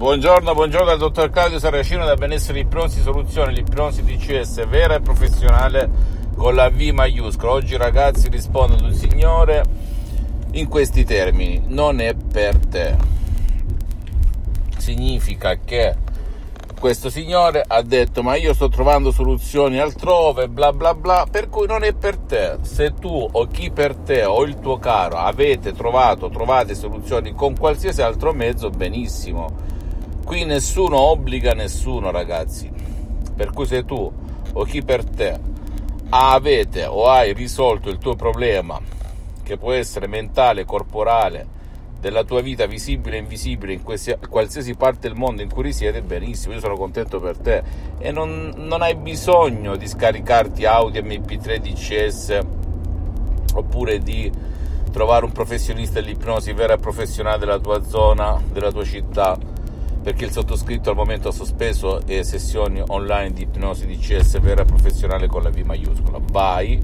Buongiorno, buongiorno dal dottor Claudio Saracino da Benessere Ipnosi Soluzione, l'ipnosi DCS vera e professionale con la V maiuscola. Oggi ragazzi rispondo ad un signore in questi termini, non è per te. Significa che questo signore ha detto ma io sto trovando soluzioni altrove, bla bla bla, per cui non è per te. Se tu o chi per te o il tuo caro avete trovato, trovate soluzioni con qualsiasi altro mezzo, benissimo. Qui nessuno obbliga nessuno, ragazzi. Per cui se tu o chi per te avete o hai risolto il tuo problema, che può essere mentale, corporale, della tua vita visibile e invisibile in qualsiasi parte del mondo in cui risiedi, benissimo, io sono contento per te e non, non hai bisogno di scaricarti Audi MP3 DCS oppure di trovare un professionista dell'ipnosi vera e professionale della tua zona, della tua città perché il sottoscritto al momento ha sospeso le sessioni online di ipnosi DCS vera e professionale con la V maiuscola. Vai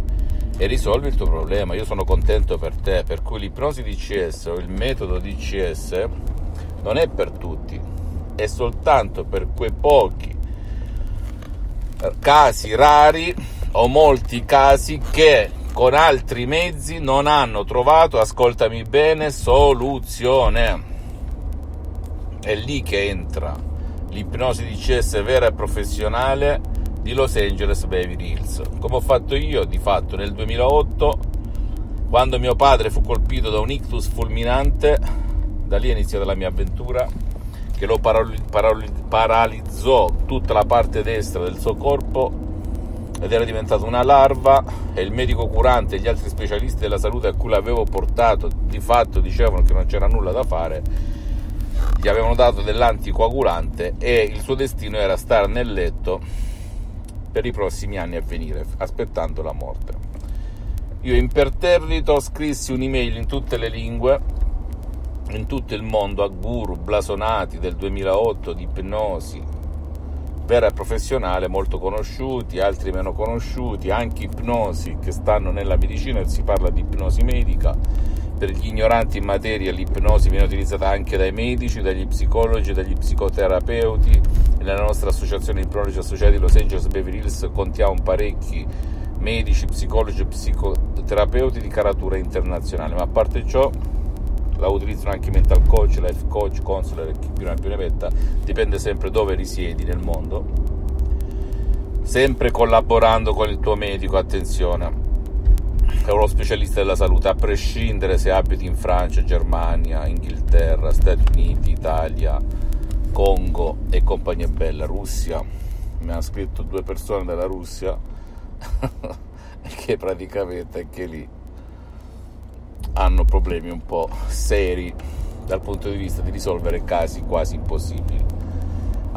e risolvi il tuo problema. Io sono contento per te, per cui l'ipnosi DCS o il metodo DCS non è per tutti, è soltanto per quei pochi casi rari o molti casi che con altri mezzi non hanno trovato, ascoltami bene, soluzione. È lì che entra l'ipnosi DCS vera e professionale di Los Angeles Beverly Hills. Come ho fatto io, di fatto, nel 2008, quando mio padre fu colpito da un ictus fulminante, da lì è iniziata la mia avventura, che lo parali- parali- paralizzò tutta la parte destra del suo corpo ed era diventato una larva e il medico curante e gli altri specialisti della salute a cui l'avevo portato di fatto dicevano che non c'era nulla da fare gli avevano dato dell'anticoagulante e il suo destino era stare nel letto per i prossimi anni a venire, aspettando la morte. Io imperterrito scrissi un'email in tutte le lingue, in tutto il mondo, a guru blasonati del 2008 di ipnosi vera e professionale, molto conosciuti, altri meno conosciuti, anche ipnosi che stanno nella medicina, si parla di ipnosi medica. Per gli ignoranti in materia l'ipnosi viene utilizzata anche dai medici, dagli psicologi, dagli psicoterapeuti, nella nostra associazione ipnologi associati Los Angeles Beverly Hills contiamo parecchi medici, psicologi e psicoterapeuti di caratura internazionale, ma a parte ciò la utilizzano anche mental coach, life coach, counselor e chi più ne più ne metta, dipende sempre dove risiedi nel mondo, sempre collaborando con il tuo medico, attenzione, è uno specialista della salute, a prescindere se abiti in Francia, Germania, Inghilterra, Stati Uniti, Italia, Congo e compagnia bella, Russia, mi hanno scritto due persone della Russia che praticamente anche lì hanno problemi un po' seri dal punto di vista di risolvere casi quasi impossibili.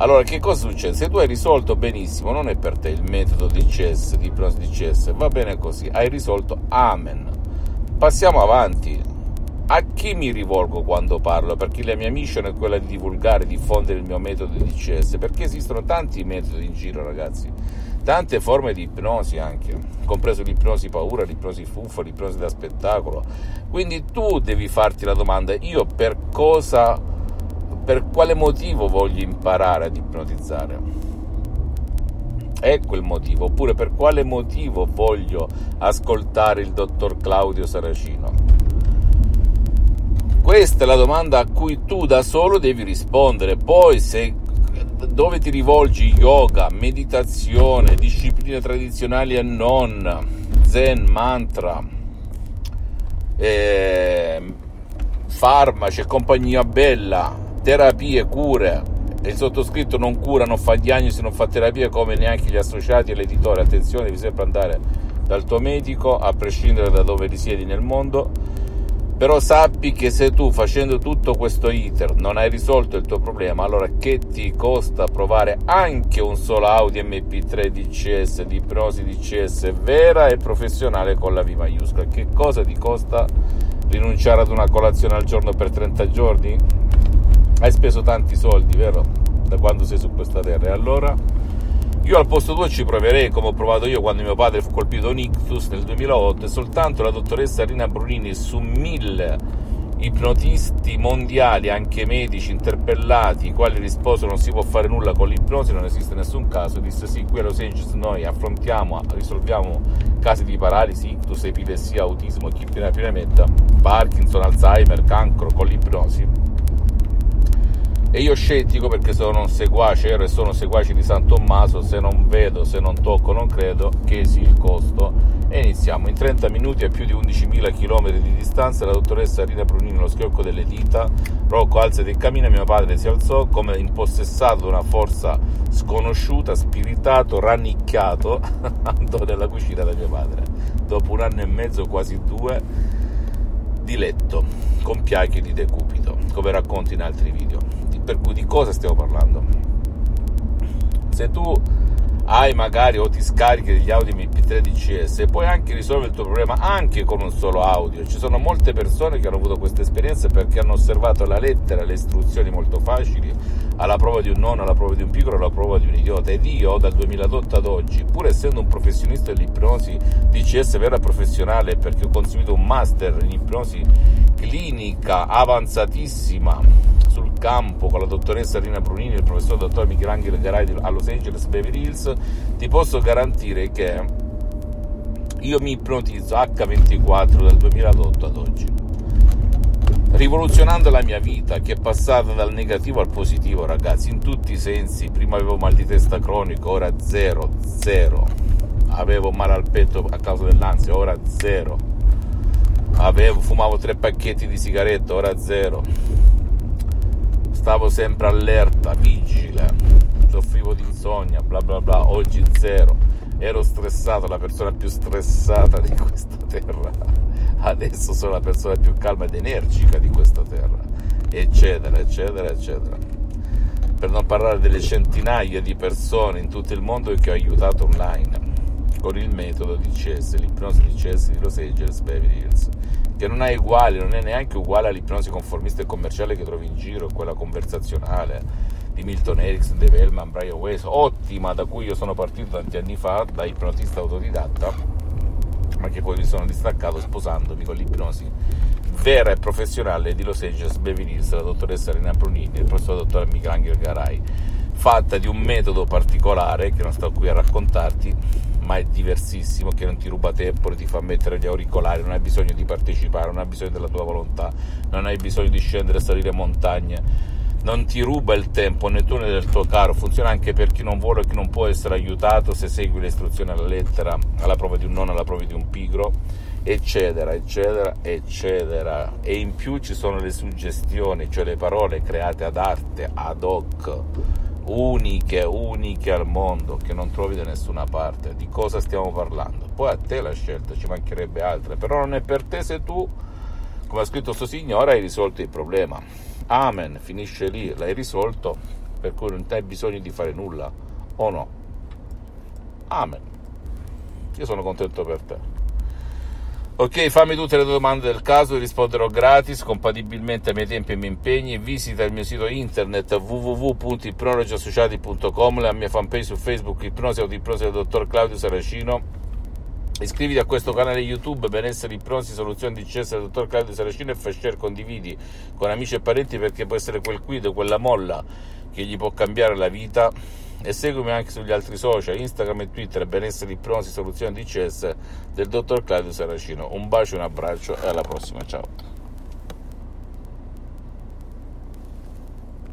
Allora, che cosa succede? Se tu hai risolto benissimo, non è per te il metodo DCS, di ipnosi DCS, va bene così, hai risolto, amen. Passiamo avanti a chi mi rivolgo quando parlo? Perché la mia mission è quella di divulgare, diffondere il mio metodo di DCS, perché esistono tanti metodi in giro, ragazzi, tante forme di ipnosi anche, compreso l'ipnosi paura, l'ipnosi fuffa, l'ipnosi da spettacolo. Quindi tu devi farti la domanda, io per cosa, per quale motivo voglio imparare ad ipnotizzare? Ecco il motivo, oppure per quale motivo voglio ascoltare il dottor Claudio Saracino? Questa è la domanda a cui tu da solo devi rispondere. Poi se dove ti rivolgi yoga, meditazione, discipline tradizionali e non, zen, mantra, eh, farmaci e compagnia bella, terapie, cure, il sottoscritto non cura, non fa diagnosi, non fa terapia come neanche gli associati e l'editore. Attenzione, devi sempre andare dal tuo medico, a prescindere da dove risiedi nel mondo però sappi che se tu facendo tutto questo iter non hai risolto il tuo problema, allora che ti costa provare anche un solo Audi MP3 DCS di ipnosi DCS vera e professionale con la V maiuscola? Che cosa ti costa rinunciare ad una colazione al giorno per 30 giorni? Hai speso tanti soldi, vero? Da quando sei su questa terra. E allora io al posto tuo ci proverei come ho provato io quando mio padre fu colpito da un ictus nel 2008 e soltanto la dottoressa Rina Brunini su mille ipnotisti mondiali, anche medici interpellati, i quali risposero non si può fare nulla con l'ipnosi, non esiste nessun caso, disse sì, qui a Los Angeles noi affrontiamo, risolviamo casi di paralisi, ictus, epilessia, autismo, chi più ne metta, Parkinson, Alzheimer, cancro con l'ipnosi e io scettico perché sono un seguace, ero e sono seguace di San Tommaso, se non vedo, se non tocco, non credo che sia il costo. E iniziamo. In 30 minuti a più di 11.000 km di distanza la dottoressa Rina Brunini lo schiocco delle dita. Rocco alzati e cammina, mio padre si alzò come impossessato da una forza sconosciuta, spiritato, rannicchiato, andò nella cucina da mio padre. Dopo un anno e mezzo, quasi due, di letto, con piaghe di decupito, come racconto in altri video per cui di cosa stiamo parlando? Se tu hai magari o ti scarichi degli audio MP3 DCS e puoi anche risolvere il tuo problema anche con un solo audio. Ci sono molte persone che hanno avuto queste esperienze perché hanno osservato la lettera, le istruzioni molto facili, alla prova di un nonno, alla prova di un piccolo, alla prova di un idiota. Ed io dal 2008 ad oggi, pur essendo un professionista dell'ipnosi DCS vera professionale, perché ho conseguito un master in ipnosi clinica avanzatissima campo con la dottoressa Rina Brunini e il professor dottor Michelangelo Garai a Los Angeles Beverly Hills, ti posso garantire che io mi ipnotizzo H24 dal 2008 ad oggi, rivoluzionando la mia vita che è passata dal negativo al positivo, ragazzi, in tutti i sensi. Prima avevo mal di testa cronico, ora zero, zero. Avevo male al petto a causa dell'ansia, ora zero. Avevo, fumavo tre pacchetti di sigarette, ora zero stavo sempre allerta, vigile, soffrivo di insonnia, bla bla bla, oggi zero, ero stressato, la persona più stressata di questa terra, adesso sono la persona più calma ed energica di questa terra, eccetera, eccetera, eccetera. Per non parlare delle centinaia di persone in tutto il mondo che ho aiutato online con il metodo di CS, l'ipnosi di CS di Los Angeles Beverly Hills che non è uguale, non è neanche uguale all'ipnosi conformista e commerciale che trovi in giro, quella conversazionale di Milton Erickson, Dave Hellman, Brian Weiss, ottima, da cui io sono partito tanti anni fa da ipnotista autodidatta, ma che poi mi sono distaccato sposandomi con l'ipnosi vera e professionale di Los Angeles Beverly Hills, la dottoressa Rina Brunini e il professor dottor Michelangelo Garai, fatta di un metodo particolare che non sto qui a raccontarti, ma è diversissimo, che non ti ruba tempo, ti fa mettere gli auricolari, non hai bisogno di partecipare, non hai bisogno della tua volontà, non hai bisogno di scendere e salire montagne, non ti ruba il tempo né tu né del tuo caro, funziona anche per chi non vuole o chi non può essere aiutato se segui le istruzioni alla lettera, alla prova di un nonno, alla prova di un pigro, eccetera, eccetera, eccetera. E in più ci sono le suggestioni, cioè le parole create ad arte, ad hoc uniche, uniche al mondo che non trovi da nessuna parte. Di cosa stiamo parlando? Poi a te la scelta, ci mancherebbe altre, però non è per te se tu, come ha scritto questo signore, hai risolto il problema. Amen, finisce lì, l'hai risolto, per cui non hai bisogno di fare nulla, o no? Amen. Io sono contento per te. Ok, fammi tutte le domande del caso, risponderò gratis, compatibilmente ai miei tempi e ai miei impegni. Visita il mio sito internet www.ipnologiassociati.com, la mia fanpage su Facebook, Ipnosi Autoipnosi del dottor Claudio Saracino. Iscriviti a questo canale YouTube Benessere Ipnosi Soluzioni di CS del dottor Claudio Saracino e fai share, condividi con amici e parenti perché può essere quel quid, quella molla che gli può cambiare la vita e seguimi anche sugli altri social, Instagram e Twitter, benessere, ipnosi, soluzioni DCS del dottor Claudio Saracino. Un bacio, un abbraccio e alla prossima, ciao.